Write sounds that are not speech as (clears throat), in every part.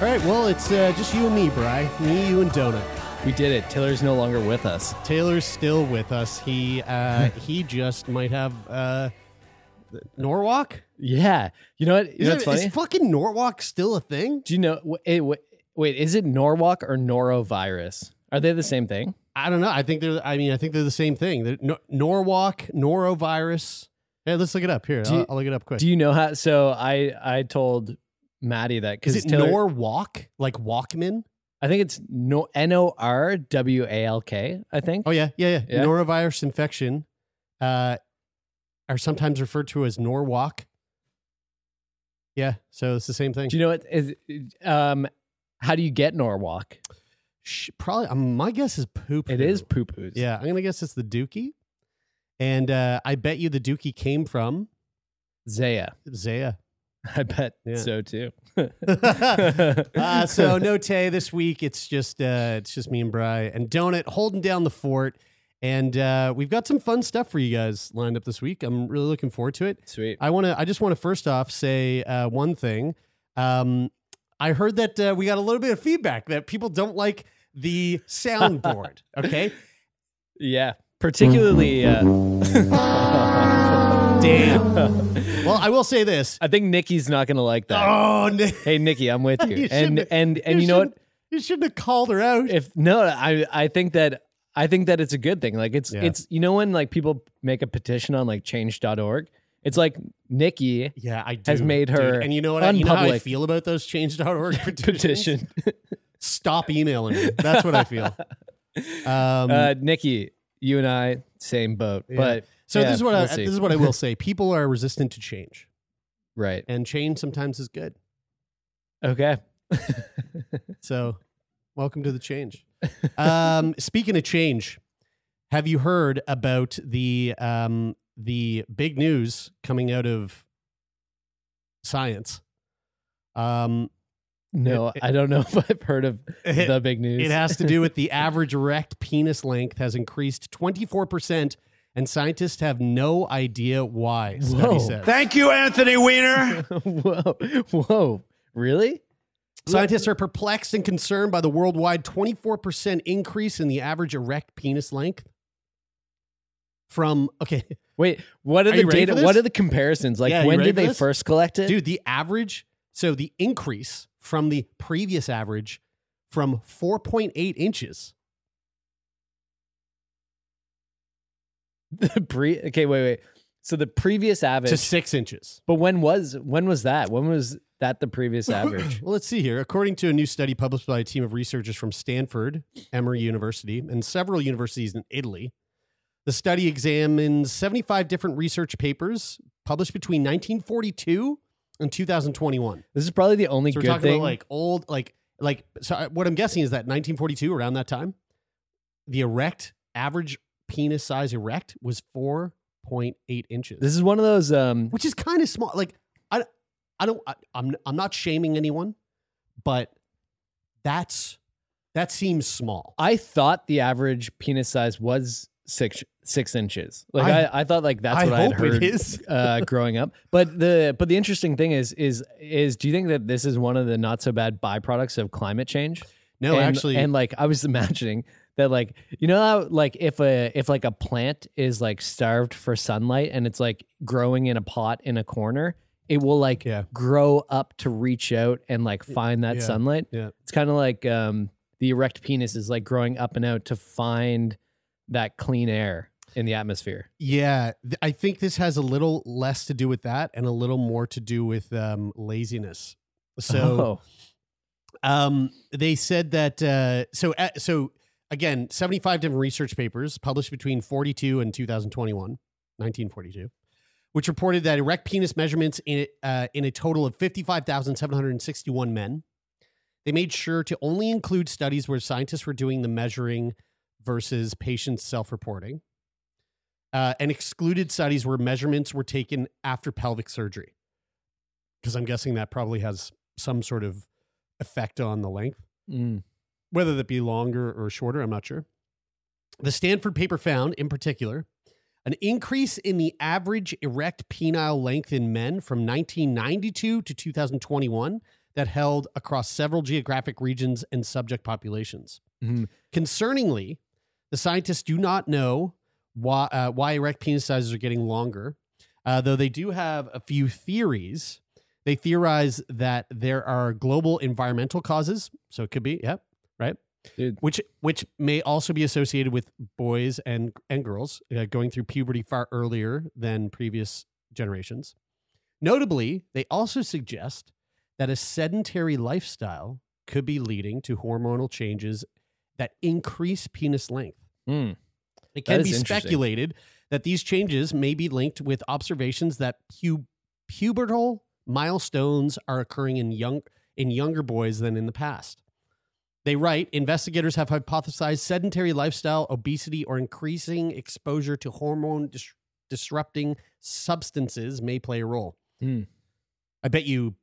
All right, well, it's uh, just you and me, Bry. Me, you, and Donut. We did it. Taylor's no longer with us. Taylor's still with us. He uh, (laughs) he just might have uh, Norwalk. Yeah. You know what? You Is, know it- what's funny? is fucking Norwalk still a thing? Do you know? Wait, wait, wait, is it Norwalk or norovirus? Are they the same thing? I don't know. I think they're. I mean, I think they're the same thing. They're, Nor- Norwalk, norovirus. Hey, let's look it up here. I'll, I'll look it up quick. Do you know how? So I I told Maddie that is because it Taylor, Norwalk like Walkman? I think it's no N O R W A L K. I think. Oh yeah, yeah, yeah. Yeah? Norovirus infection uh, are sometimes referred to as Norwalk. Yeah, so it's the same thing. Do you know what is? Um, how do you get Norwalk? Sh- probably. Um, my guess is poop. It is poo poos. Yeah, I'm gonna guess it's the Dookie, and uh, I bet you the Dookie came from Zaya. Zaya. (laughs) I bet Yeah. so too. (laughs) uh, so (laughs) no Tay this week. It's just uh, it's just me and Bry and Donut holding down the fort, and uh, we've got some fun stuff for you guys lined up this week. I'm really looking forward to it. Sweet. I want to. I just want to first off say uh, one thing. Um, I heard that uh, we got a little bit of feedback that people don't like the soundboard. okay, Yeah. Particularly. Damn. (laughs) Well, I will say this. I think Nikki's not gonna like that. Oh, Nick, Hey Nikki, I'm with (laughs) you. You and shouldn't- and and you, know what? shouldn't- You shouldn't have called her out. If no, I I think that I think that it's a good thing. Like it's Yeah. it's you know when like people make a petition on like change.org, it's like Nikki yeah, I do, has made her dude. And you know what? I, you know how I unpublic. feel about those Change.org (laughs) petitions? petition. Stop emailing me. That's what I feel. Um, uh, Nikki, you and I same boat. Yeah. But so yeah, this is what I, we'll see. this is what I will say. People are resistant to change, (laughs) right. and change sometimes is good. Okay. (laughs) So, welcome to the change. (laughs) um, speaking of change, have you heard about the um, the big news coming out of science? Um, No, It- I don't know if I've heard of it- the big news. It has to do with the average erect penis length has increased 24%, and scientists have no idea why, study Whoa. says. Thank you, Anthony Weiner. (laughs) whoa. Whoa. Really? Scientists are perplexed and concerned by the worldwide 24% increase in the average erect penis length. From, okay, Wait, what are, Are the data? What are the comparisons? Like Yeah, when did they this? first collect it? dude, the average, so the increase from the previous average from 4.8 inches. (laughs) The pre Okay, wait, wait. So the previous average to six inches. But when was when was that? When was that the previous average? (clears throat) Well, let's see here. According to a new study published by a team of researchers from Stanford, Emory University, and several universities in Italy, the study examines 75 different research papers published between 1942 and 2021. this is probably the only So good talking thing. about like old, like, like, so uh, what I'm guessing is that 1942, around that time, the erect, average penis size erect was 4.8 inches this is one of those um which is kind of small. Like I, I don't, I, I'm, I'm not shaming anyone, but that's that seems small. I thought the average penis size was six six inches. Like I- I, I, thought like that's I what I had heard is. uh, growing up. But the but the interesting thing is is is do you think that this is one of the not so bad byproducts of climate change? No, and, actually, and like I was (laughs) imagining that like you know how like if a if like a plant is like starved for sunlight and it's like growing in a pot in a corner, it will like Yeah. grow up to reach out and like find that yeah. sunlight. Yeah. It's kind of like um the erect penis is like growing up and out to find that clean air in the atmosphere. Yeah, th- I think this has a little less to do with that and a little more to do with um, laziness. So, Oh. um, they said that. Uh, so, uh, so again, seventy-five different research papers published between forty-two and two thousand twenty-one, 1942, which reported that erect penis measurements in uh, in a total of fifty-five thousand seven hundred sixty-one men. They made sure to only include studies where scientists were doing the measuring versus patients self-reporting uh, and excluded studies where measurements were taken after pelvic surgery. Because I'm guessing that probably has some sort of effect on the length, Mm. Whether that be longer or shorter, I'm not sure. The Stanford paper found, in particular, an increase in the average erect penile length in men from 1992 to 2021 that held across several geographic regions and subject populations. Mhm. Concerningly, the scientists do not know why, uh, why erect penis sizes are getting longer, uh, though they do have a few theories. They theorize that there are global environmental causes, so it could be, yeah, right, Dude. which which may also be associated with boys and and girls uh, going through puberty far earlier than previous generations. Notably, they also suggest that a sedentary lifestyle could be leading to hormonal changes that increase penis length. Mm. It can be speculated that these changes may be linked with observations that pu- pubertal milestones are occurring in young in younger boys than in the past. They write, investigators have hypothesized sedentary lifestyle, obesity, or increasing exposure to hormone dis- disrupting substances may play a role. Hmm. I bet you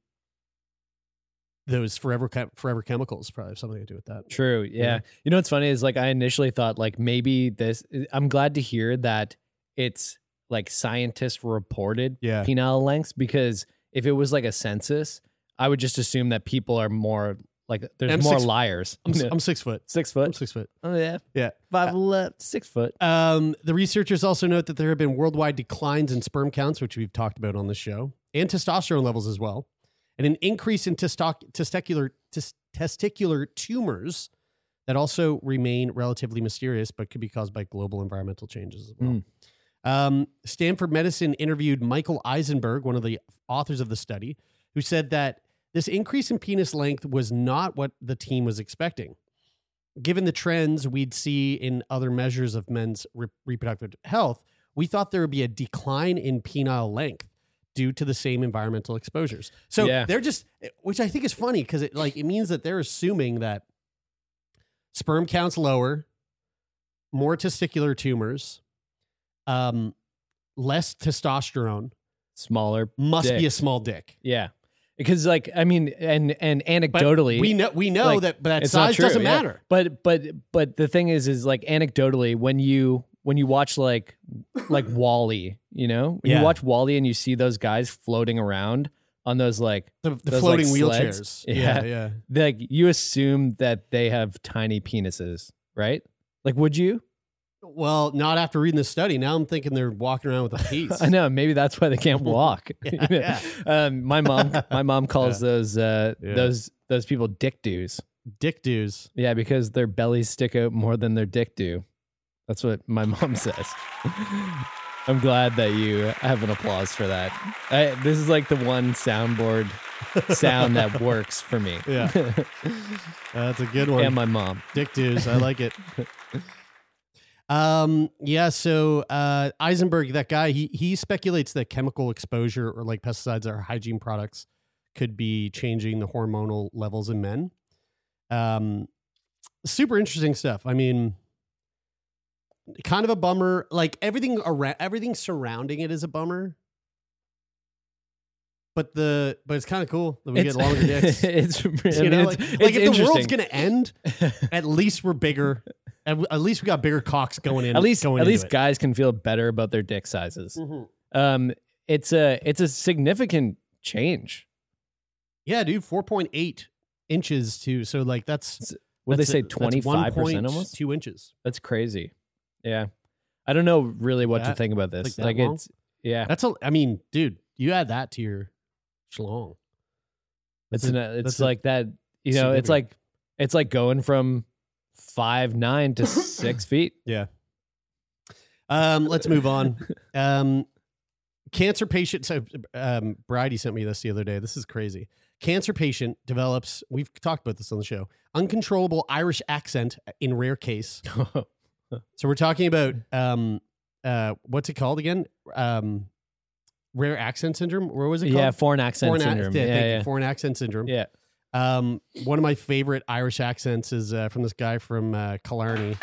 those forever chem- forever chemicals probably have something to do with that. True. Yeah. Yeah. You know what's funny is like I initially thought like maybe this I'm glad to hear that it's like scientists reported Yeah. penile lengths because if it was like a census, I would just assume that people are more like there's I'm more six- liars. I'm, s- You? I'm six foot. six I'm foot. six foot. Oh yeah. Yeah. Five left, six foot. Um, the researchers also note that there have been worldwide declines in sperm counts, which we've talked about on the show, and testosterone levels as well, and an increase in testoc- testicular tes- testicular tumors that also remain relatively mysterious, but could be caused by global environmental changes as well. Mm. Um, Stanford Medicine interviewed Michael Eisenberg, one of the authors of the study, who said that this increase in penis length was not what the team was expecting given the trends we'd see in other measures of men's re- reproductive health, we thought there would be a decline in penile length due to the same environmental exposures. So Yeah. they're just, which I think is funny because it like it means that they're assuming that sperm counts lower, more testicular tumors, um, less testosterone, Smaller. must be a small dick. Yeah. Because like I mean and and But anecdotally we know we know like, that, but that not size true, doesn't yeah. matter. But but but the thing is, is like anecdotally, when you when you watch like like (laughs) WALL-E, you know, when Yeah. you watch WALL-E and you see those guys floating around on those like The, the Those, floating like, wheelchairs. (laughs) Yeah, Yeah. yeah. like you assume that they have tiny penises, right? Like, would you? Well, not after reading the study. Now I'm thinking they're walking around with a (laughs) piece. I know. Maybe that's why they can't walk. (laughs) Yeah, (laughs) um, my mom, my mom calls those uh, Yeah. those those people dick dues. Dick dues. Yeah, because their bellies stick out more than their dick do. That's what my mom says. I'm glad that you have an applause for that. I, this is like the one soundboard sound that works for me. Yeah. That's a good one. and my mom. Dick dues. I like it. Um. Yeah. So uh, Eisenberg, that guy, he he speculates that chemical exposure or like pesticides or hygiene products could be changing the hormonal levels in men. Um, super interesting stuff. I mean, kind of a bummer. Like everything around, everything surrounding it is a bummer. But the but it's kind of cool that we get longer (laughs) dicks. it's, I You mean, know, it's, like, it's like if the world's gonna end, at least we're bigger. (laughs) At, at least we got bigger cocks going in. at least going at least it. guys can feel better about their dick sizes. Mhm. Um, it's a it's a significant change. Yeah, dude, four point eight inches too. So like that's Would they that's say a- that's twenty five percent almost? two inches. That's crazy. Yeah, I don't know really what to think about this. that Like, it's yeah, That's a. I mean, dude, you add that to your schlong. it's That's an, it's that's a- like that. You know, it's like It's like going from five nine to (laughs) six feet. Yeah. Um, let's move on. (laughs) Um, cancer patient. So, um, Bridie sent me this the other day. This is crazy. Cancer patient develops. We've talked about this on the show. Uncontrollable Irish accent in rare case. (laughs) So we're talking about um, uh, what's it called again? Um, rare accent syndrome. Where was it called? yeah, foreign accent Foreign, ac- syndrome. yeah, yeah, yeah. foreign accent syndrome. yeah. Um, one of my favorite Irish accents is uh, from this guy from uh, Killarney.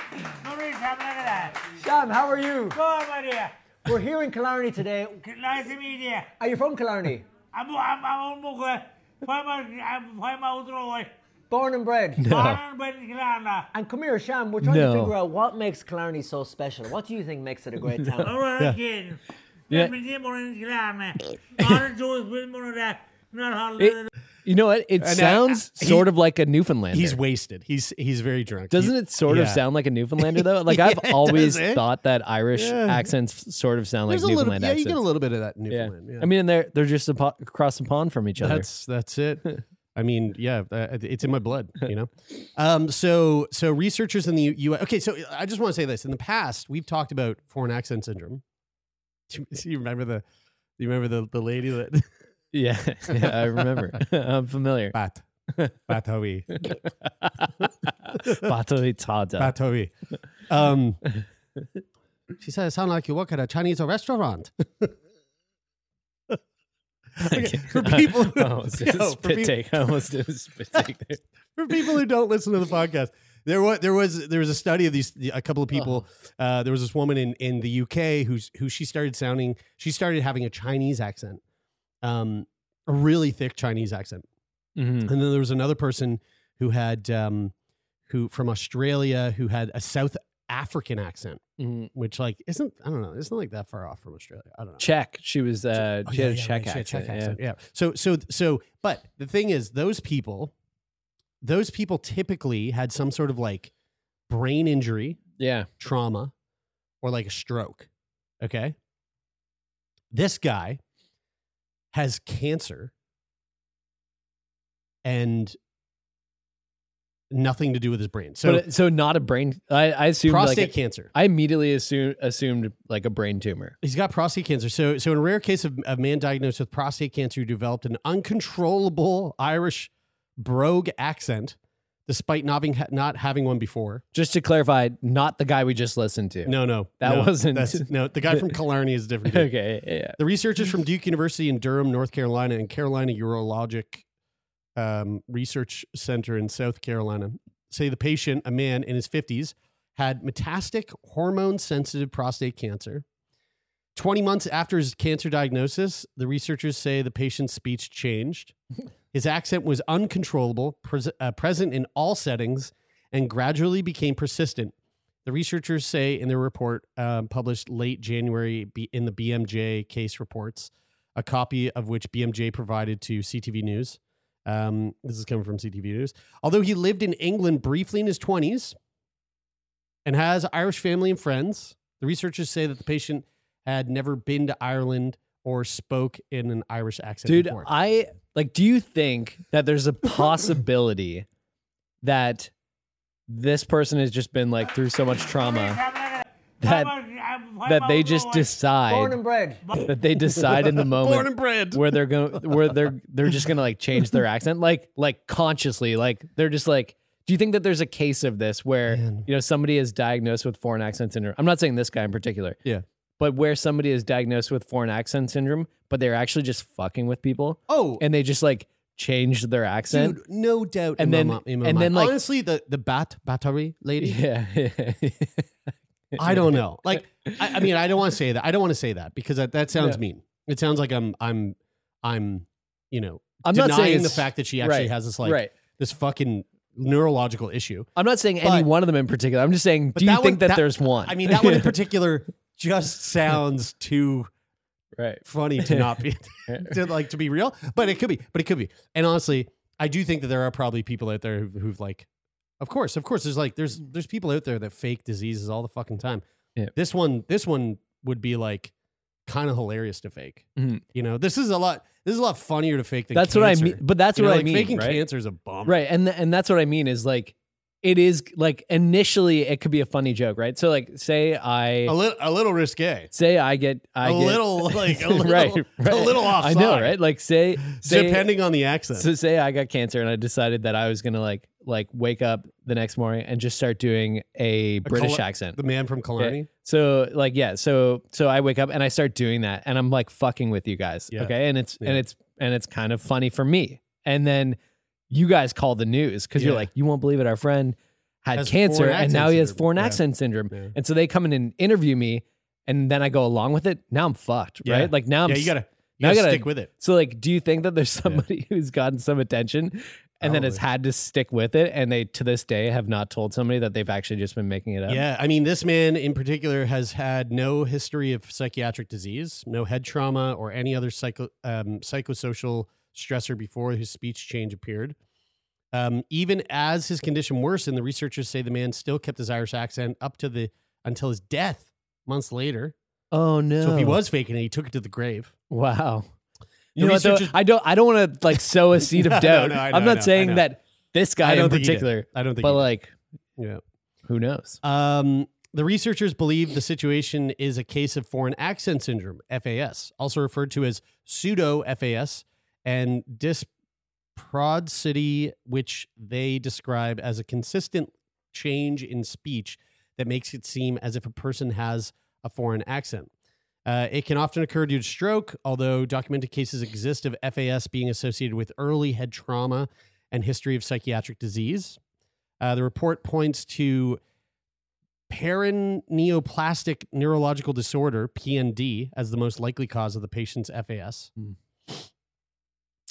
Sean, how are you? Good, my dear. We're here in Killarney today. Nice to meet you. Are you from Killarney? I'm I'm I'm Muggle. Five I'm five out. Born and bred. Born and bred in Killarney. And come here, Sham. We're trying No. to figure out what makes Killarney so special. What do you think makes it a great (laughs) town? All right, again. Yeah. Let me see more in Killarney. All the Jews will more of that. Not all It- you know what? It And, uh, sounds he- sort of like a Newfoundlander. He's wasted. He's he's very drunk. Doesn't He- it sort of sound like a Newfoundlander though? (laughs) Like Yeah, I've always eh? thought that Irish Yeah. accents sort of sound like There's little, Newfoundland yeah, you get a little bit of that yeah. Newfoundland. Yeah. I mean, they're they're just a po- across the pond from each other. that's that's it. (laughs) I mean, yeah, uh, it's in my blood, you know. Um, so so researchers in the U- U.S. Okay, so I just want to say this. In the past, we've talked about foreign accent syndrome. (laughs) Do you, do you remember the? Do you remember the the lady that yeah, (laughs) yeah, I remember. (laughs) I'm familiar. Bat Batowi (laughs) Batoitada. Batowi? Um, she said, "It sounded like you work at a Chinese restaurant." Okay, for people who- I almost did a Yo, for spit peop- take. I almost did a spit take there. for people who don't listen to the podcast, there was there was there was a study of these a couple of people. Uh, there was this woman in in the UK who's who she started sounding. She started having a Chinese accent, um, a really thick Chinese accent. Mhm. And then there was another person who had um, who from Australia who had a South African accent, Mhm. which like isn't I don't know isn't like that far off from Australia. I don't know. Czech. She was. Uh, Oh, she yeah, had a yeah, Czech right, she had accent. Czech yeah. accent, yeah. So so so but the thing is those people those people typically had some sort of like brain injury, Yeah. trauma or like a stroke. Okay? This guy has cancer and nothing to do with his brain. So but, so not a brain. I, I assumed prostate like a- cancer. I immediately assumed assumed like a brain tumor. He's got prostate cancer. So, so in a rare case of a man diagnosed with prostate cancer who developed an uncontrollable Irish brogue accent, despite not having, not having one before. Just to clarify, not the guy we just listened to. No, no, That no, wasn't- no, the guy from Killarney is a different. okay. Yeah. The researchers from Duke University in Durham, North Carolina, and Carolina Urologic um, Research Center in South Carolina say the patient, a man in his 50s, had metastatic hormone sensitive prostate cancer. 20 months after his cancer diagnosis, the researchers say the patient's speech changed. His accent was uncontrollable, pres- uh, present in all settings, and gradually became persistent. The researchers say in their report um, published late January in the BMJ case reports, a copy of which BMJ provided to CTV News. Um, this is coming from CTV News. Although he lived in England briefly in his 20s and has Irish family and friends, the researchers say that the patient had never been to Ireland or spoke in an Irish accent Dude, before. I like do you think that there's a (laughs) possibility that this person has just been like through so much trauma that that they just Born decide and bred. that they decide in the (laughs) moment Born and bred. where they're going where they're they're just gonna like change their accent like like consciously like they're just like do you think that there's a case of this where Man. you know somebody is diagnosed with foreign accent syndrome i'm not saying this guy in particular Yeah. But where somebody is diagnosed with foreign accent syndrome but they're actually just fucking with people oh, and they just like changed their accent dude, no doubt. And then- my, mo- in and then, like- honestly, the the bat battery lady. yeah (laughs) I don't know. Like, I, I mean, I don't want to say that. I don't want to say that because that, that sounds Yeah. mean. It sounds like I'm, I'm, I'm, you know, I'm not saying denying the fact that she actually right, has this like right this fucking neurological issue. i'm not saying any one of them in particular i'm just saying do you think one- that, that- there's one I mean, that one in (laughs) particular just sounds too right funny to not be (laughs) to like to be real, but it could be. But it could be. And honestly, I do think that there are probably people out there who've, who've like, of course, of course, there's like there's there's people out there that fake diseases all the fucking time. Yeah. This one, this one would be like kind of hilarious to fake. Mhm. You know, this is a lot. this is a lot funnier to fake than That's cancer. what I mean. But that's You know, what I like, mean. Faking right? cancer is a bummer. Right. And th- and that's what I mean is like it is like initially it could be a funny joke, right? So like say I A little, a little risque. say I get I A get, little, (laughs) like, a little- right, a right. little I know, right? Like say, say Depending on the accent. So say I got cancer and I decided that I was gonna like like wake up the next morning and just start doing a British Col- accent. the man from Killarney. Okay? So like yeah, so so I wake up and I start doing that and I'm like fucking with you guys. Yeah. Okay. And it's Yeah. and it's and it's kind of funny for me. And then you guys call the news because you're like, you won't believe it, our friend had Has cancer and now he has foreign Yeah. accent syndrome. Yeah. And so they come in and interview me and then I go along with it. Now I'm fucked, Yeah. right? Like now I'm yeah, you gotta, you gotta, gotta- stick with it. so like, do you think that there's somebody (laughs) who's gotten some attention and then has had to stick with it and they to this day have not told somebody that they've actually just been making it up? Yeah, I mean, this man in particular has had no history of psychiatric disease, no head trauma, or any other psycho um, psychosocial stressor before his speech change appeared. Um, even as his condition worsened, the researchers say the man still kept his Irish accent up to the until his death months later. Oh no. So if he was faking it, he took it to the grave. Wow. The You know though? I don't I don't want to like sow a (laughs) seed of no, doubt. no, know, I'm not saying that this guy in think he did. particular. I don't think But like Yeah. who knows? Um, the researchers believe the situation is a case of foreign accent syndrome, FAS, also referred to as pseudo FAS, and dysprosody, which they describe as a consistent change in speech that makes it seem as if a person has a foreign accent. Uh, it can often occur due to stroke, although documented cases exist of FAS being associated with early head trauma and history of psychiatric disease. Uh, the report points to paraneoplastic neurological disorder, PND, as the most likely cause of the patient's FAS.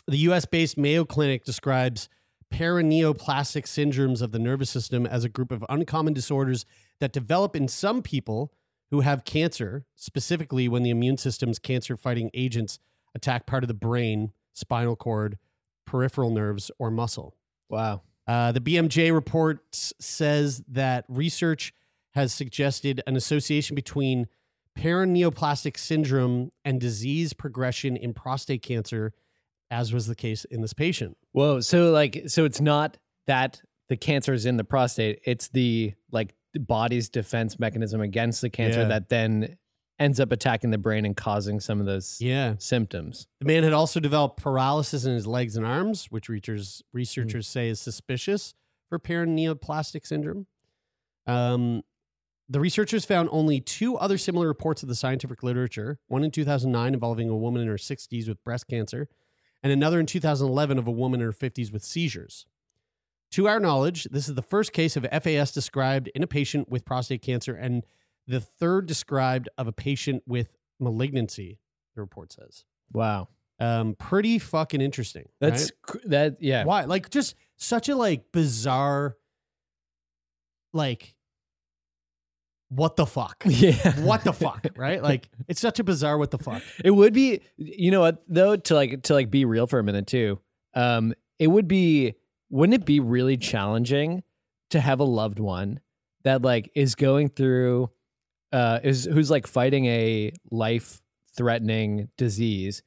The US based Mayo Clinic describes paraneoplastic syndromes of the nervous system as a group of uncommon disorders that develop in some people who have cancer, specifically when the immune system's cancer fighting agents attack part of the brain, spinal cord, peripheral nerves, or muscle. Wow. Uh, the BMJ report says that research has suggested an association between paraneoplastic syndrome and disease progression in prostate cancer, as was the case in this patient. Whoa. So like so it's not that the cancer is in the prostate, it's the like body's defense mechanism against the cancer Yeah. that then ends up attacking the brain and causing some of those Yeah. symptoms. The man had also developed paralysis in his legs and arms, which researchers, researchers say is suspicious for paraneoplastic syndrome. Um, the researchers found only two other similar reports of the scientific literature one in 2009 involving a woman in her 60s with breast cancer, and another in 2011 of a woman in her 50s with seizures. To our knowledge, this is the first case of FAS described in a patient with prostate cancer and the third described of a patient with malignancy, the report says. Wow. Um, pretty fucking interesting. That's right? cr- that yeah. why, like, just such a like bizarre, like, what the fuck? (laughs) Yeah. what the fuck? Right? Like, it's such a bizarre what the fuck. It would be, you know what, though, to like to like be real for a minute too. Um, it would be, wouldn't it be really challenging to have a loved one that like is going through, uh, is who's like fighting a life threatening disease,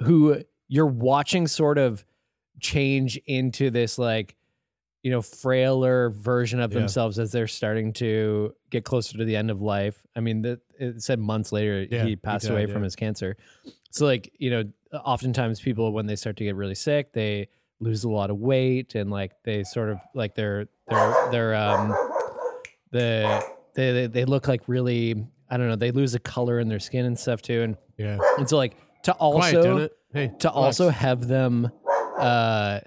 who you're watching sort of change into this like, you know, frailer version of Yeah. themselves as they're starting to get closer to the end of life. I mean, the, it said months later Yeah, he he passed died, away yeah. from his cancer. So, like, you know, oftentimes people when they start to get really sick, they lose a lot of weight and like they sort of like they're they're they're um the they they, they look like really I don't know they lose a color in their skin and stuff too and Yeah. and so like to also it? Hey, to also have them uh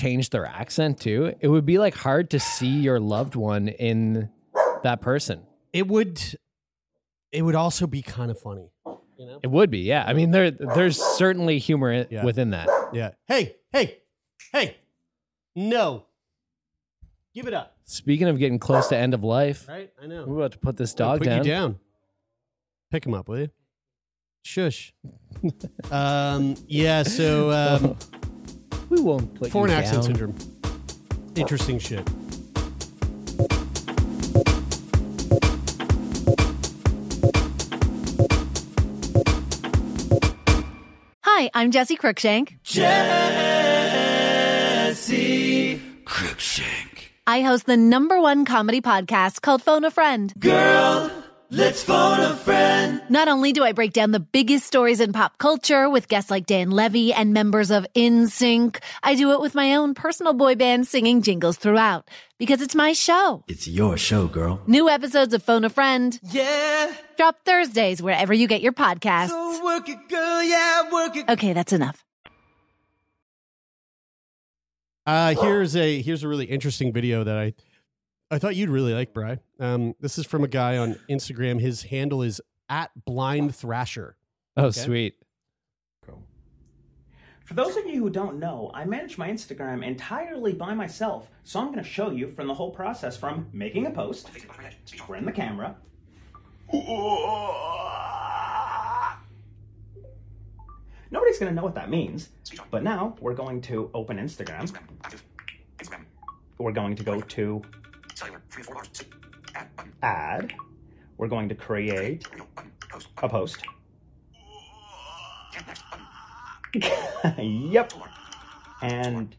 change their accent too it would be like hard to see your loved one in that person it would, it would also be kind of funny. You know? it would be yeah i mean there there's certainly humor Yeah. within that Yeah. Hey, hey, hey. No. Give it up. speaking of getting close to end of life Right? I know. we're about to put this dog put down down. Pick him up, will you? Shush. (laughs) um, yeah, so um, we won't put foreign you accent down. syndrome. Interesting shit. Hi, I'm Jesse Cruikshank. Jesse Cruikshank. I host the number one comedy podcast called Phone a Friend. Girl, let's phone a friend. Not only do I break down the biggest stories in pop culture with guests like Dan Levy and members of NSYNC, I do it with my own personal boy band singing jingles throughout because it's my show. It's your show, girl. New episodes of Phone a Friend Yeah. drop Thursdays wherever you get your podcasts. So work it, girl. Yeah, work it. Okay, that's enough. Uh, here's a here's a really interesting video that I I thought you'd really like, Bry. Um, this is from a guy on Instagram. His handle is at Blind Thrasher. Oh, Okay. sweet. For those of you who don't know, I manage my Instagram entirely by myself, so I'm going to show you from the whole process from making a post, friend the camera, Nobody's going to know what that means, but now we're going to open Instagram. We're going to go to add. We're going to create a post. (laughs) yep. And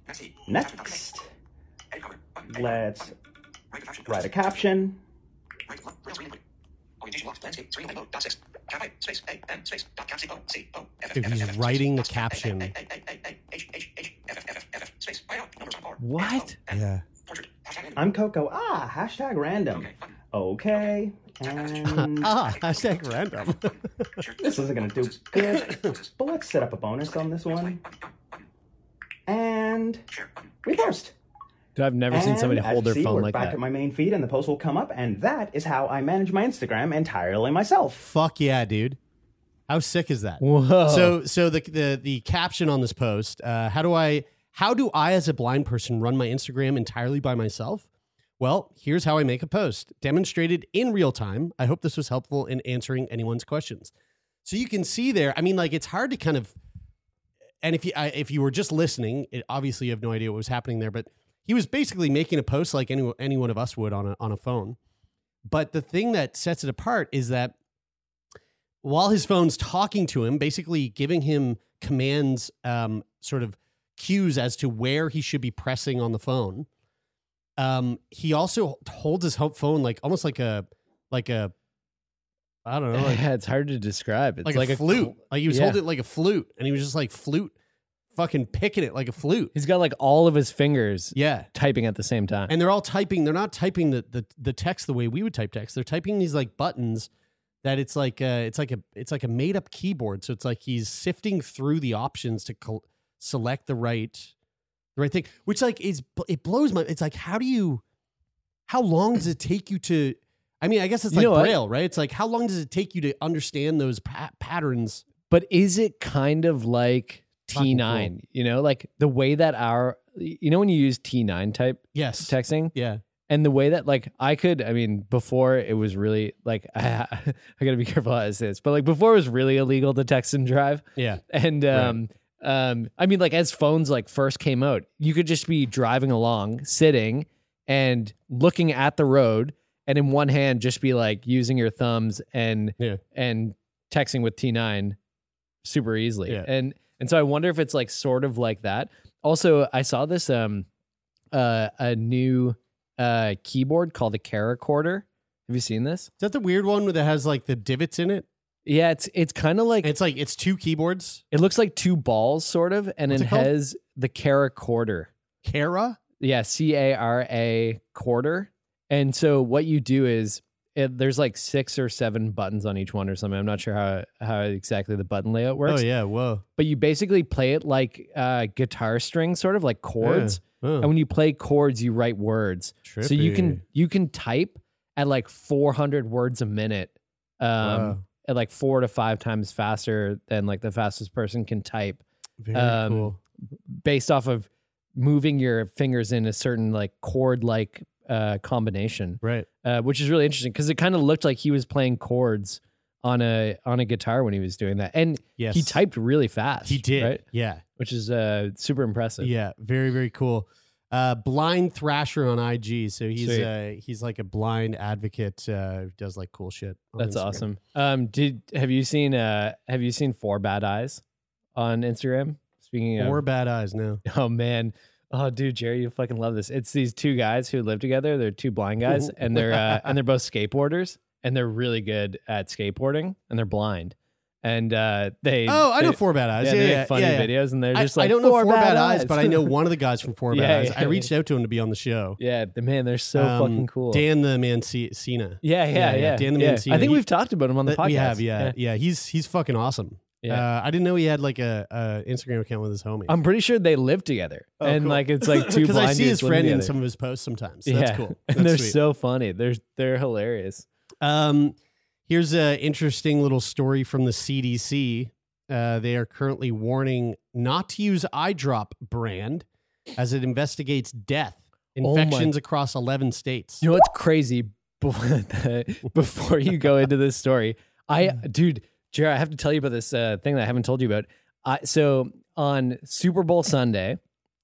next, let's write a caption. If he's writing the caption, What? yeah. I'm Coco. Ah, hashtag random. Okay. And (laughs) ah, hashtag random. this isn't going to do good. But let's set up a bonus on this one. And we post. Dude, I've never seen somebody And as hold you their see, phone we're like back that. at my main feed and the post will come up. And that is how I manage my Instagram entirely myself. Fuck yeah, dude. How sick is that? Whoa. So so the the the caption on this post, uh, how do I how do I as a blind person run my Instagram entirely by myself? Well, here's how I make a post, demonstrated in real time. I hope this was helpful in answering anyone's questions. So you can see there, I mean like it's hard to kind of and if you I, if you were just listening, it, obviously you have no idea what was happening there, but he was basically making a post like any any one of us would on a on a phone. But the thing that sets it apart is that while his phone's talking to him, basically giving him commands, um, sort of cues as to where he should be pressing on the phone. Um, he also holds his phone like almost like a like a I don't know, like, yeah, (laughs) it's hard to describe. It's like, like, a flute. like he was yeah. holding it like a flute, and he was just like flute, fucking picking it like a flute. He's got like all of his fingers Yeah, typing at the same time. and they're all typing. They're not typing the the, the text the way we would type text. They're typing these like buttons that it's like a, it's like a it's like a made up keyboard. So it's like he's sifting through the options to col- select the right the right thing. Which like is it blows my. It's like how do you how long does it take you to? I mean, I guess it's You like know what? braille, right? It's like how long does it take you to understand those pa- patterns? but is it kind of like T9? You know, like the way that our, you know, when you use T9 type Yes. texting, Yeah. and the way that like I could, I mean, before it was really like (laughs) I, I got to be careful how I say this, but like before it was really illegal to text and drive, Yeah. and um, um, I mean, like as phones like first came out, you could just be driving along, sitting and looking at the road, and in one hand just be like using your thumbs and Yeah. and texting with T9 super easily. Yeah. And and so I wonder if it's like sort of like that. Also, I saw this um uh a new uh keyboard called a CharaChorder. Have you seen this? Is that the weird one that has like the divots in it? Yeah, it's it's kind of like It's like it's two keyboards. it looks like two balls sort of and What's it it called? has the. Cara? Yeah, C A R A quarter. And so what you do is it, there's like six or seven buttons on each one or something. I'm not sure how how exactly the button layout works. Oh yeah, whoa. But you basically play it like uh, guitar strings, sort of like chords. Oh. And when you play chords, you write words. So you Trippy. can you can type at like 400 words a minute, um, Wow. At like four to five times faster than like the fastest person can type Very um, cool. based off of moving your fingers in a certain like chord like uh, combination, Right. uh, which is really interesting because it kind of looked like he was playing chords on a on a guitar when he was doing that, and Yes. he typed really fast. He did. right? Yeah. which is uh, super impressive. Yeah. Very, very cool. Uh, blind Thrasher on IG. So he's Sweet. uh, he's like a blind advocate. Uh, who does like cool shit. That's Instagram. awesome. Um, did have you seen uh have you seen Four Bad Eyes on Instagram. Speaking of Or bad eyes no. (laughs) Oh man. Oh dude, Jerry, you fucking love this. It's these two guys who live together. They're two blind guys (laughs) and they're uh, and they're both skateboarders and they're really good at skateboarding and they're blind. And uh they Oh, I know they- Four Bad Eyes. Yeah, Yeah, they yeah, funny yeah, yeah. videos and they're I- just I, like don't know Four, Bad, Eyes, but I (laughs) know one of the guys from Four Bad Yeah, Eyes. I yeah, reached out to him to be on the show. (laughs) Yeah, the man, they're so Um, fucking cool. Dan the Man C- Cena. Yeah, yeah, yeah, Dan the yeah. Mancina. I think He- we've talked about him on the podcast. We have, yeah, Yeah. yeah. He's he's fucking awesome. Yeah. Uh, I didn't know he had like a, a Instagram account with his homie. I'm pretty sure they live together. Oh, and cool. like it's like (laughs) two because I see his friend in some of his posts sometimes. So yeah. That's cool. and they're sweet. so funny. They're they're hilarious. Um, here's an interesting little story from the CDC. Uh, they are currently warning not to use eye drop brand as it investigates death Oh infections across 11 states. You know what's crazy? (laughs) Before, before you go into this story, I, (laughs) dude, Jared, I have to tell you about this uh, thing that I haven't told you about. I, so on Super Bowl Sunday,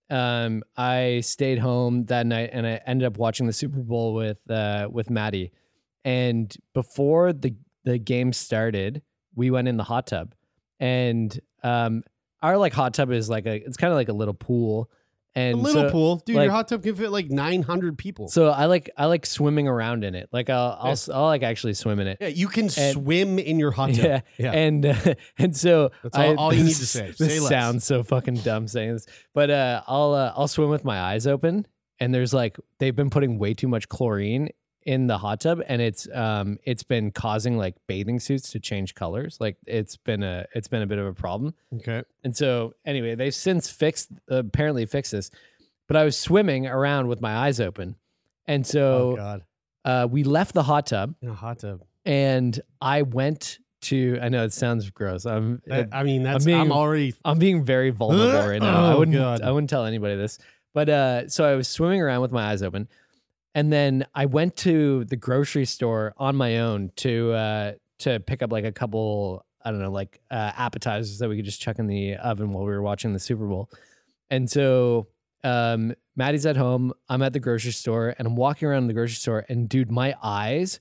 um, I stayed home that night and I ended up watching the Super Bowl with uh, with Maddie. And before the the game started, we went in the hot tub, and um, our like hot tub is like a it's kind of like a little pool. And a little so, pool, dude. like- your hot tub can fit like 900 people. so I like I like swimming around in it. Like I'll I'll, Yeah. I'll like actually swim in it. yeah, you can And- swim in your hot tub. Yeah, yeah. and uh, (laughs) and so That's all- all you need to say. This Say less. sounds so fucking dumb saying this, but uh, I'll uh, I'll swim with my eyes open, and there's like they've been putting way too much chlorine in the hot tub, and it's um it's been causing like bathing suits to change colors. Like it's been a it's been a bit of a problem. Okay. And so anyway, they've since fixed apparently fixed this, but I was swimming around with my eyes open, and Oh, so God. uh, we left the hot tub In a hot tub. and I went to. I know it sounds gross. I'm. I, I mean, that's, I'm, being- already. I'm being very (laughs) vulnerable right now. I Oh, wouldn't. God. I wouldn't tell anybody this. But uh, so I was swimming around with my eyes open, and then I went to the grocery store on my own to uh, to pick up like a couple. I don't know, like uh, appetizers that we could just chuck in the oven while we were watching the Super Bowl. And so um, Maddie's at home. I'm at the grocery store, and I'm walking around the grocery store, and dude, my eyes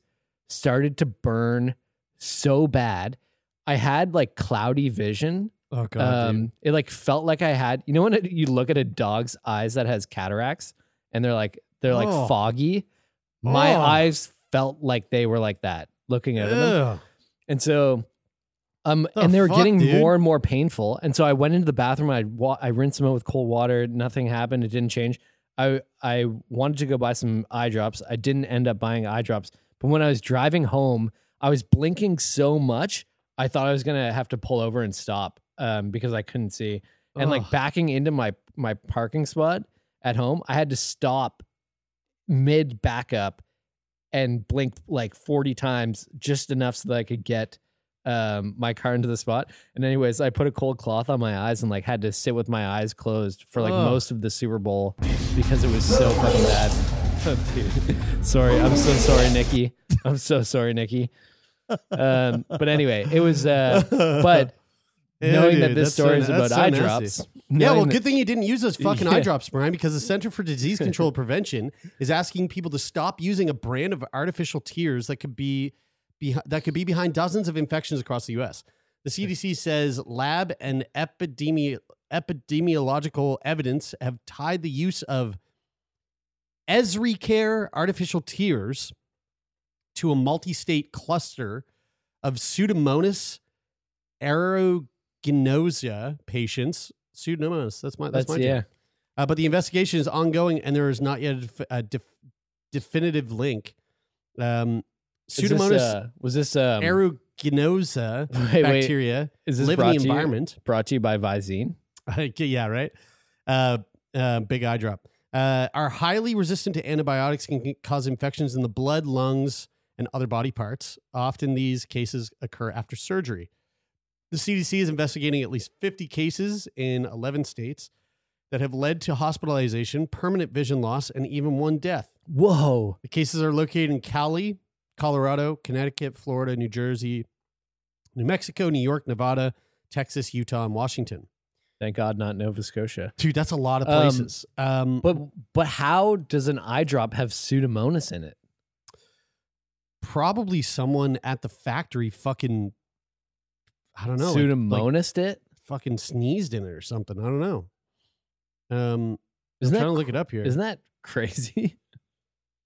started to burn so bad. I had like cloudy vision. Oh, God. Um, it like felt like I had, you know, when it, you look at a dog's eyes that has cataracts and they're like, they're like Oh. foggy. My Oh. eyes felt like they were like that looking at them. And so, um, The and they were fuck, getting dude? more and more painful. And so I went into the bathroom. I wa- I rinsed them out with cold water. Nothing happened. It didn't change. I I wanted to go buy some eye drops. I didn't end up buying eye drops. But when I was driving home, I was blinking so much, I thought I was gonna have to pull over and stop um, because I couldn't see. And like backing into my my parking spot at home, I had to stop mid backup and blink like 40 times just enough so that I could get um my car into the spot. And anyways, I put a cold cloth on my eyes and like had to sit with my eyes closed for like Ugh. most of the Super Bowl because it was so fucking bad. Dude. (laughs) sorry, I'm so sorry, Nikki. I'm so sorry, Nikki. Um, but anyway, it was uh but Yeah, knowing that this that's so- story is about so eye nasty. drops. Yeah, well, good thing you didn't use those (laughs) fucking eye drops, Brian, because the Center for Disease (laughs) Control and Prevention is asking people to stop using a brand of artificial tears that could be, be that could be behind dozens of infections across the U.S. The CDC says lab and epidemi- epidemiological evidence have tied the use of EzriCare artificial tears to a multi-state cluster of Pseudomonas aeruginosa patients. Pseudomonas. That's my that's, That's- my yeah. Uh, but the investigation is ongoing, and there is not yet a, def- definitive link. Um, Is this, Pseudomonas uh, was this um, aeruginosa (laughs) wait, wait. bacteria Is this live in the to you- environment. brought to you by Visine? (laughs) yeah, right. Uh, uh, big eye drop. Uh, are highly resistant to antibiotics and can cause infections in the blood, lungs, and other body parts. Often these cases occur after surgery. The CDC is investigating at least 50 cases in 11 states that have led to hospitalization, permanent vision loss, and even one death. Whoa. The cases are located in Cali, Colorado, Connecticut, Florida, New Jersey, New Mexico, New York, Nevada, Texas, Utah, and Washington. Thank God, not Nova Scotia. Dude, that's a lot of Um, places. Um, But but how does an eye drop have pseudomonas in it? probably someone at the factory fucking, I don't know. like- it? fucking sneezed in it or something. I don't know. Um, Isn't I'm that trying to look it up here. Isn't that crazy? (laughs)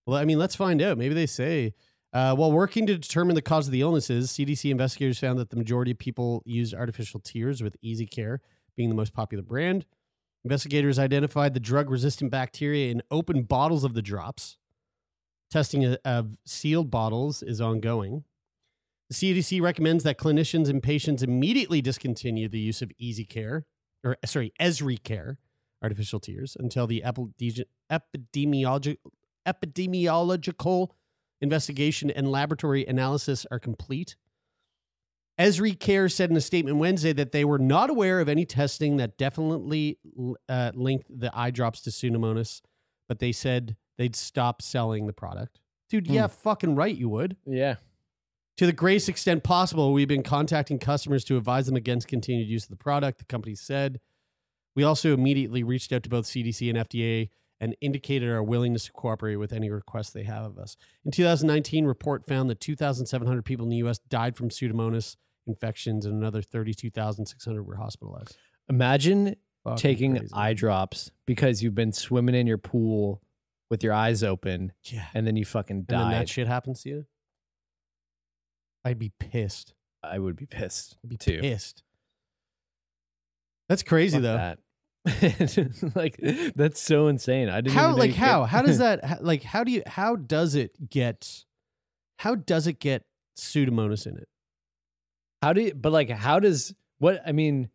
Well, I mean, let's find out. Maybe they say. Uh, while working to determine the cause of the illnesses, CDC investigators found that the majority of people used artificial tears, with EzriCare being the most popular brand. Investigators identified the drug resistant bacteria in open bottles of the drops. Testing of sealed bottles is ongoing. The CDC recommends that clinicians and patients immediately discontinue the use of Easy Care, or sorry, EzriCare, artificial tears, until the epidemi- epidemiologic, epidemiological investigation and laboratory analysis are complete. EzriCare said in a statement Wednesday that they were not aware of any testing that definitely uh, linked the eye drops to Pseudomonas, but they said they'd stop selling the product. Dude, yeah, fucking right, you would. Yeah. To the greatest extent possible, we've been contacting customers to advise them against continued use of the product, the company said. We also immediately reached out to both CDC and FDA and indicated our willingness to cooperate with any requests they have of us. In 2019, report found that 2,700 people in the U.S. died from Pseudomonas infections and another 32,600 were hospitalized. Imagine Fucking taking crazy. eye drops because you've been swimming in your pool with your eyes open, Yeah. and then you fucking die. And then died. that shit happens to you? I'd be pissed. I would be pissed. I'd be too. pissed. That's crazy Fuck though. that. (laughs) like that's so insane. I didn't how even like how how does (laughs) that how, like how do you how does it get how does it get pseudomonas in it How do you, but like how does what I mean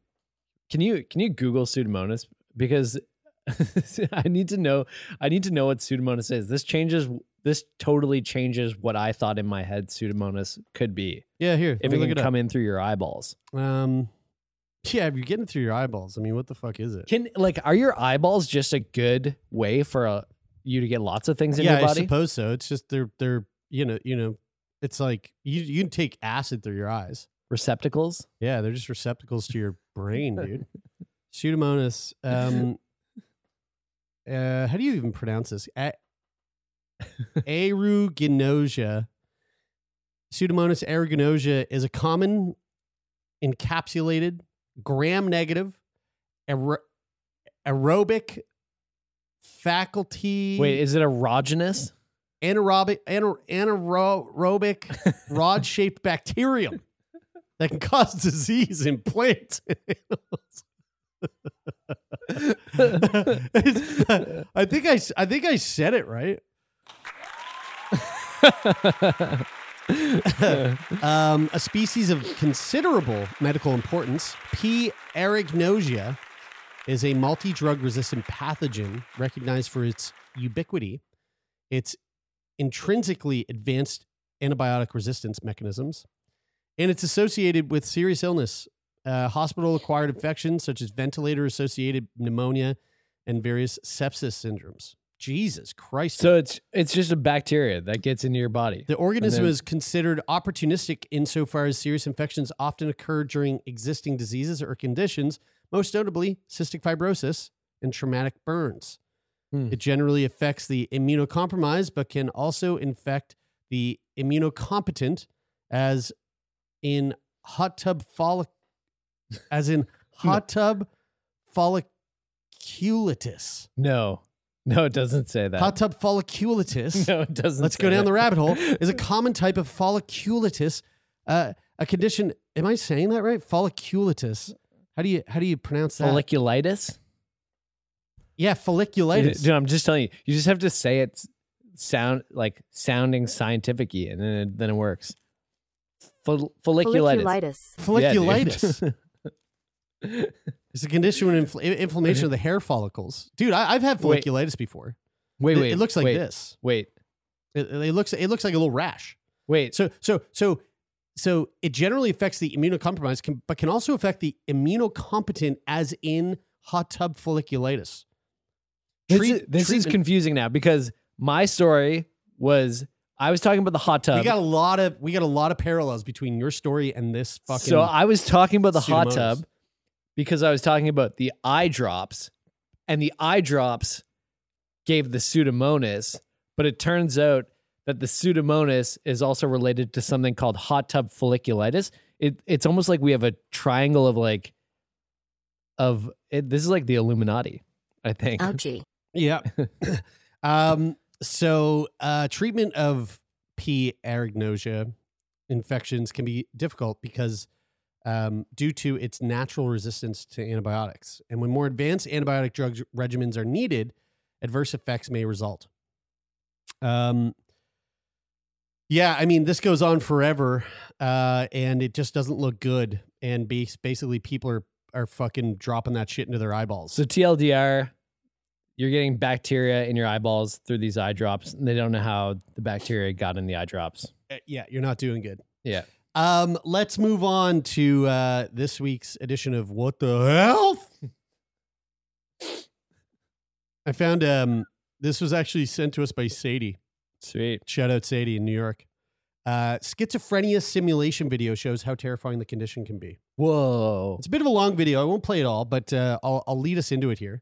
can you can you Google Pseudomonas? Because (laughs) I need to know I need to know what Pseudomonas is. This changes this totally changes what I thought in my head Pseudomonas could be. yeah here If it can it come up. in through your eyeballs. um yeah if you're getting through your eyeballs i mean what the fuck is it Can like are your eyeballs just a good way for a, you to get lots of things in yeah your body? i suppose so it's just they're they're you know you know it's like you you can take acid through your eyes Receptacles? yeah they're just receptacles to your brain dude (laughs) pseudomonas um (laughs) uh how do you even pronounce this A- aeruginosia Pseudomonas aeruginosia is a common encapsulated gram negative aer- aerobic faculty Wait, is it erogenous? anaerobic ana- anaerobic (laughs) rod shaped bacterium that can cause disease in plants. (laughs) I think I I think I said it right. (laughs) um, a species of considerable medical importance, P. aeruginosia, is a multi-drug resistant pathogen recognized for its ubiquity, its intrinsically advanced antibiotic resistance mechanisms, and it's associated with serious illness, uh, hospital-acquired infections such as ventilator-associated pneumonia and various sepsis syndromes. Jesus Christ! So it's it's just a bacteria that gets into your body. The organism then- is considered opportunistic insofar as serious infections often occur during existing diseases or conditions, most notably cystic fibrosis and traumatic burns. Hmm. It generally affects the immunocompromised, but can also infect the immunocompetent, as in hot tub follic, as in hot tub folliculitis. No. No, it doesn't say that. Hot tub folliculitis. (laughs) No, it doesn't Let's say go down that. the rabbit hole. (laughs) Is a common type of folliculitis, uh, a condition. Am I saying that right? Folliculitis. How do you how do you pronounce that? Folliculitis? yeah, folliculitis. Dude, I'm just telling you. You just have to say it sound like sounding scientific and then it, then it works. Fol- folliculitis. Folliculitis. Yeah, dude. (laughs) It's a condition with infl- inflammation of the hair follicles. Dude, I, I've had Wait. folliculitis before. wait, It- wait. It looks like wait, this. Wait. It, it looks it looks like a little rash. Wait. So so so so it generally affects the immunocompromised, can, but can also affect the immunocompetent, as in hot tub folliculitis. This, is, this is confusing now because my story was I was talking about the hot tub. we got a lot of we got a lot of parallels between your story and this fucking. so I was talking about the hot tub because I was talking about the eye drops, and the eye drops gave the pseudomonas, but it turns out that the pseudomonas is also related to something called hot tub folliculitis. It, it's almost like we have a triangle of like of it. This is like the Illuminati, I think. Ouchie. Yeah. (laughs) (coughs) um, so uh, treatment of P. aeruginosa infections can be difficult because um, due to its natural resistance to antibiotics. And when more advanced antibiotic drug regimens are needed, adverse effects may result. Um, yeah, I mean, this goes on forever, uh, and it just doesn't look good. And basically, people are are fucking dropping that shit into their eyeballs. So TLDR, you're getting bacteria in your eyeballs through these eye drops, and they don't know how the bacteria got in the eye drops. Uh, yeah, you're not doing good. Yeah. Um, let's move on to uh, this week's edition of What the Hellth. I found um, this was actually sent to us by Sadie. Sweet. Shout out Sadie in New York. Uh, schizophrenia simulation video shows how terrifying the condition can be. Whoa. It's a bit of a long video. I won't play it all, but uh, I'll, I'll lead us into it here.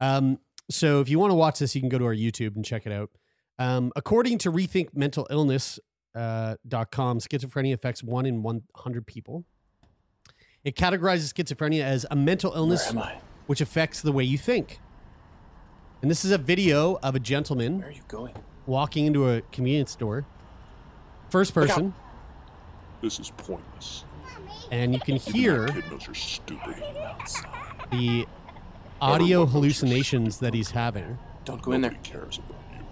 Um, so if you want to watch this, you can go to our YouTube and check it out. Um, according to Rethink Mental Illness, uh, .com, schizophrenia affects one in 100 people. It categorizes schizophrenia as a mental illness which affects the way you think. And this is a video of a gentleman Where are you going? walking into a convenience store. First person, This is pointless. and you can hear kid knows you're stupid. the audio hallucinations that he's having. Don't go in there. cares about you.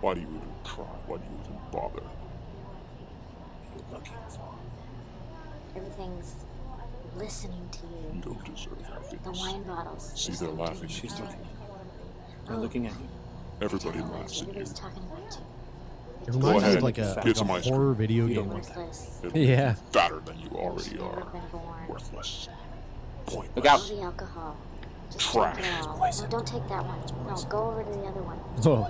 Why do you even try? Why do you even bother? What are you looking for? Everything's listening to you. You don't deserve happiness. The wine bottles. See, they're laughing. She's you. looking at you. They're looking at you. Oh. Everybody laughs at you. Everybody's talking about you. It Go reminds me ahead. of like a, Get like some a ice cream. horror video You don't game. want that. Worthless. It'll (laughs) make Yeah. fatter than you already are. been born. Worthless. All Pointless. the alcohol. Just Trash. Take. No, don't take that one. No, go over to the other one. Whoa.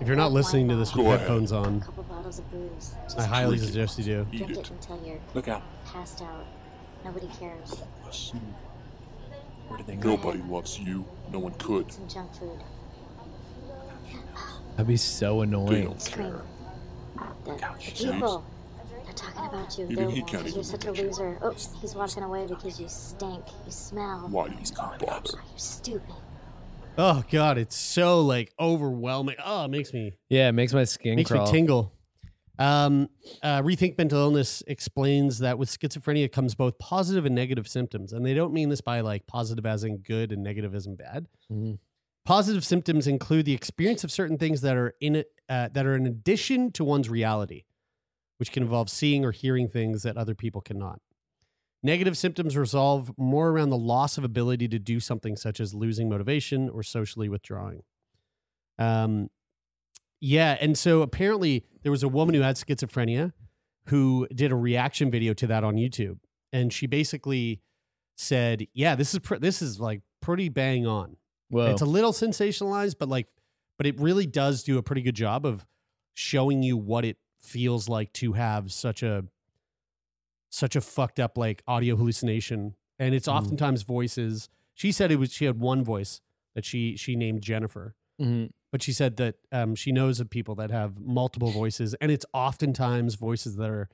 If you're not listening to this with Go ahead. headphones on, couple bottles of booze. Just I highly drink it. suggest you do. Eat drink it. it until you're Look out. passed out. Nobody cares. Pointless. Where did they go? Nobody loves you. No one could. Some junk food. That'd be so They annoying. don't care. The, the people. They're talking about you. Even They're he can't because even you're such a look at you. loser. Oops, he's walking away because you stink. You smell. Why do you bother? You're stupid. Oh god, it's so like overwhelming. Oh, it makes me Yeah, it makes my skin makes crawl. me tingle. Um, uh, Rethink Mental Illness explains that with schizophrenia comes both positive and negative symptoms, and they don't mean this by like positive as in good and negative as in bad. Mhm. Positive symptoms include the experience of certain things that are in it uh, that are in addition to one's reality, which can involve seeing or hearing things that other people cannot. Negative symptoms resolve more around the loss of ability to do something, such as losing motivation or socially withdrawing. Um, yeah, and so apparently there was a woman who had schizophrenia who did a reaction video to that on YouTube, and she basically said, "Yeah, this is pr- this is like pretty bang on. Whoa. It's a little sensationalized, but like, but it really does do a pretty good job of showing you what it feels like to have such a such a fucked up like audio hallucination, and it's Mm. oftentimes voices. She said it was she had one voice that she she named Jennifer, Mhm. but she said that um, she knows of people that have multiple voices, and it's oftentimes voices that are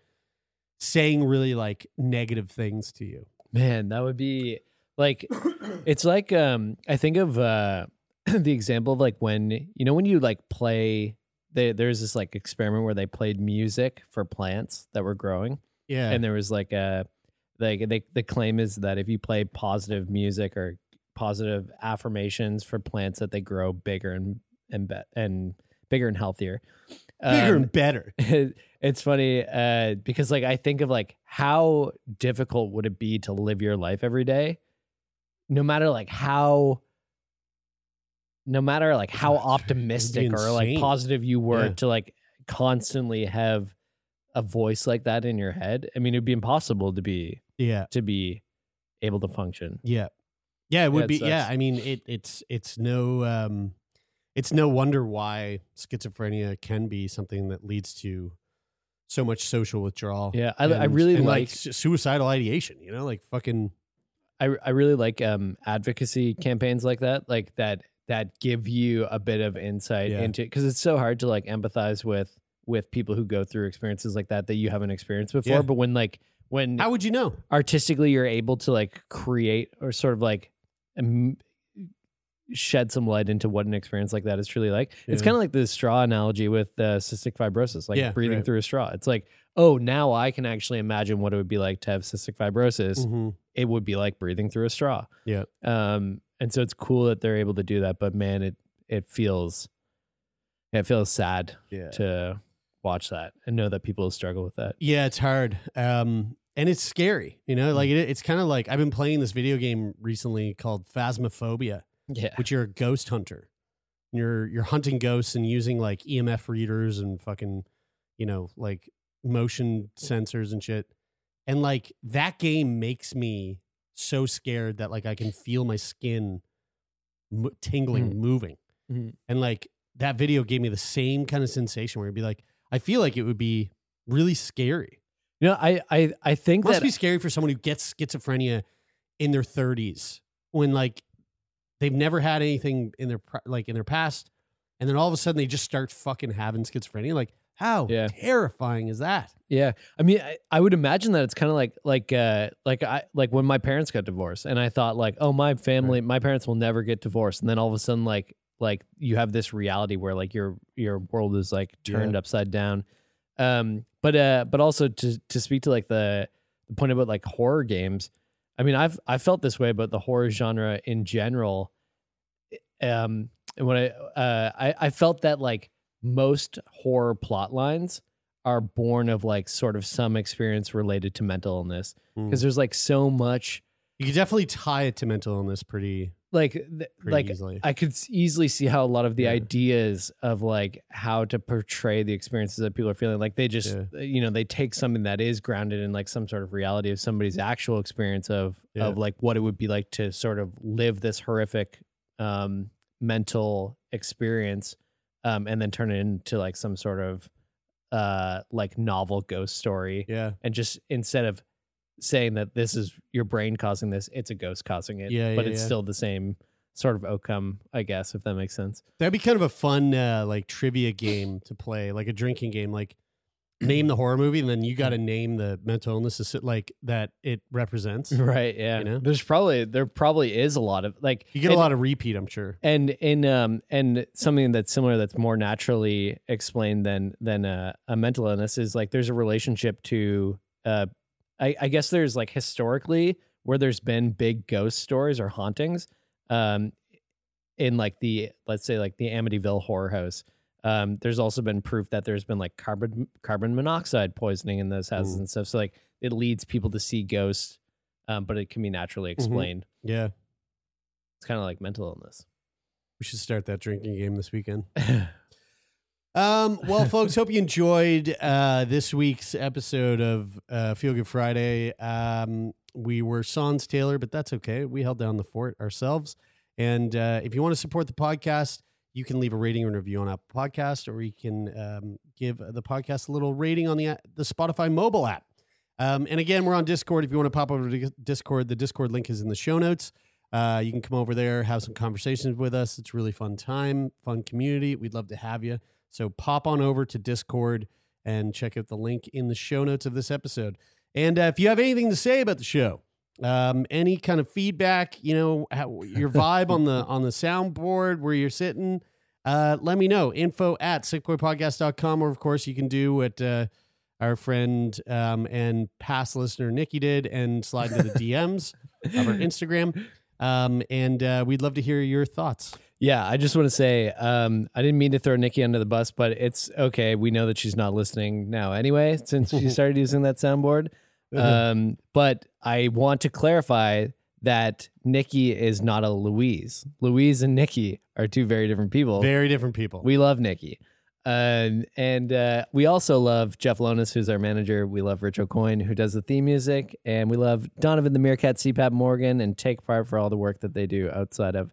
saying really like negative things to you. Man, that would be like (coughs) it's like um I think of uh (clears throat) the example of like when you know when you like play they, there's this like experiment where they played music for plants that were growing. Yeah. And there was like a like they, the claim is that if you play positive music or positive affirmations for plants that they grow bigger and and be, and bigger and healthier. Bigger Um, and better. (laughs) it's funny uh, because like I think of like how difficult would it be to live your life every day, no matter like how, no matter like how optimistic or like positive you were Yeah. to like constantly have a voice like that in your head. I mean, it'd be impossible to be Yeah. to be able to function. Yeah. Yeah, it would be yeah. I mean it it's it's no um it's no wonder why schizophrenia can be something that leads to so much social withdrawal. Yeah, I- I really and like- su- suicidal ideation, you know, like fucking I I really like um advocacy campaigns like that, like that that give you a bit of insight Yeah. into because it's so hard to like empathize with with people who go through experiences like that that you haven't experienced before. Yeah. But when like when how would you know? artistically you're able to like create or sort of like um, shed some light into what an experience like that is truly like. It's kind of like the straw analogy with uh, cystic fibrosis, like Yeah, breathing right. through a straw. It's like, oh, now I can actually imagine what it would be like to have cystic fibrosis. Mhm. It would be like breathing through a straw. Yeah. Um, and so it's cool that they're able to do that, but man, it it feels it feels sad Yeah. to watch that and know that people struggle with that. Yeah, it's hard. Um, and it's scary. You know, like it, it's kind of like I've been playing this video game recently called Phasmophobia. Yeah. Which you're a ghost hunter. You're you're hunting ghosts and using like EMF readers and fucking, you know, like motion sensors and shit. And like that game makes me so scared that like I can feel my skin mo- tingling, Mhm. moving. Mhm. And like that video gave me the same kind of sensation where it'd be like, I feel like it would be really scary. You know, I I I think that Must that be scary for someone who gets schizophrenia in their 30s when like they've never had anything in their like in their past, and then all of a sudden they just start fucking having schizophrenia. Like, how Yeah. terrifying is that? Yeah, I mean, I, I would imagine that it's kind of like like uh like I like when my parents got divorced, and I thought like, oh, my family, my parents will never get divorced, and then all of a sudden, like like you have this reality where like your your world is like turned Yeah. upside down. Um, but uh, but also to to speak to like the the point about like horror games. I mean, I've I felt this way about the horror genre in general. Um, and when I uh, I I felt that like most horror plot lines are born of like sort of some experience related to mental illness because Mm. there's like so much You could definitely tie it to mental illness pretty. like th- like easily. I could easily see how a lot of the ideas of like how to portray the experiences that people are feeling like they just uh, you know they take something that is grounded in like some sort of reality of somebody's actual experience of Yeah. of like what it would be like to sort of live this horrific um mental experience um and then turn it into like some sort of uh like novel ghost story Yeah. and just instead of saying that this is your brain causing this it's a ghost causing it Yeah, but yeah, it's yeah. still the same sort of outcome i guess if that makes sense That'd be kind of a fun uh, like trivia game to play, like a drinking game. Like name the horror movie, and then you got to name the mental illness is- like that it represents. (laughs) right yeah You know? there's probably there probably is a lot of like You get a lot of repeat, I'm sure. and in um and something that's similar that's more naturally explained than than a, a mental illness is like there's a relationship to uh I, I guess there's like historically where there's been big ghost stories or hauntings um in like the let's say like the Amityville horror house um there's also been proof that there's been like carbon carbon monoxide poisoning in those houses and stuff so like it leads people to see ghosts um but it can be naturally explained Yeah. it's kind of like mental illness We should start that drinking game this weekend. (laughs) Um, well, (laughs) folks, hope you enjoyed uh, this week's episode of uh, Feel Good Friday. Um, we were sans Taylor, but that's okay. We held down the fort ourselves. And uh, if you want to support the podcast, you can leave a rating and review on Apple Podcast, or you can um, give the podcast a little rating on the the Spotify mobile app. Um, and again, we're on Discord. If you want to pop over to Discord, the Discord link is in the show notes. Uh, you can come over there, have some conversations with us. It's a really fun time, fun community. We'd love to have you. So pop on over to Discord and check out the link in the show notes of this episode. And uh, if you have anything to say about the show, um, any kind of feedback, you know, how, your (laughs) vibe on the on the soundboard where you're sitting, uh, let me know. Info at sickboypodcast.com. Or, of course, you can do what uh, our friend um, and past listener Nikki did and slide into the (laughs) DMs of our Instagram. Um, and uh, we'd love to hear your thoughts. Yeah, I just want to say um, I didn't mean to throw Nikki under the bus, but it's okay. We know that she's not listening now anyway, since she (laughs) started using that soundboard. Um, but I want to clarify that Nikki is not a Louise. Louise and Nikki are two very different people. Very different people. We love Nikki. Um, and uh, we also love Jeff Lonis, who's our manager. We love Rich O'Coin, who does the theme music. And we love Donovan the Meerkat, CPAP Morgan, and Take Part for all the work that they do outside of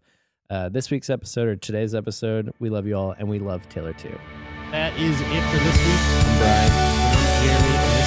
uh, this week's episode or today's episode. We love you all, and we love Taylor too. That is it for this week. Brian.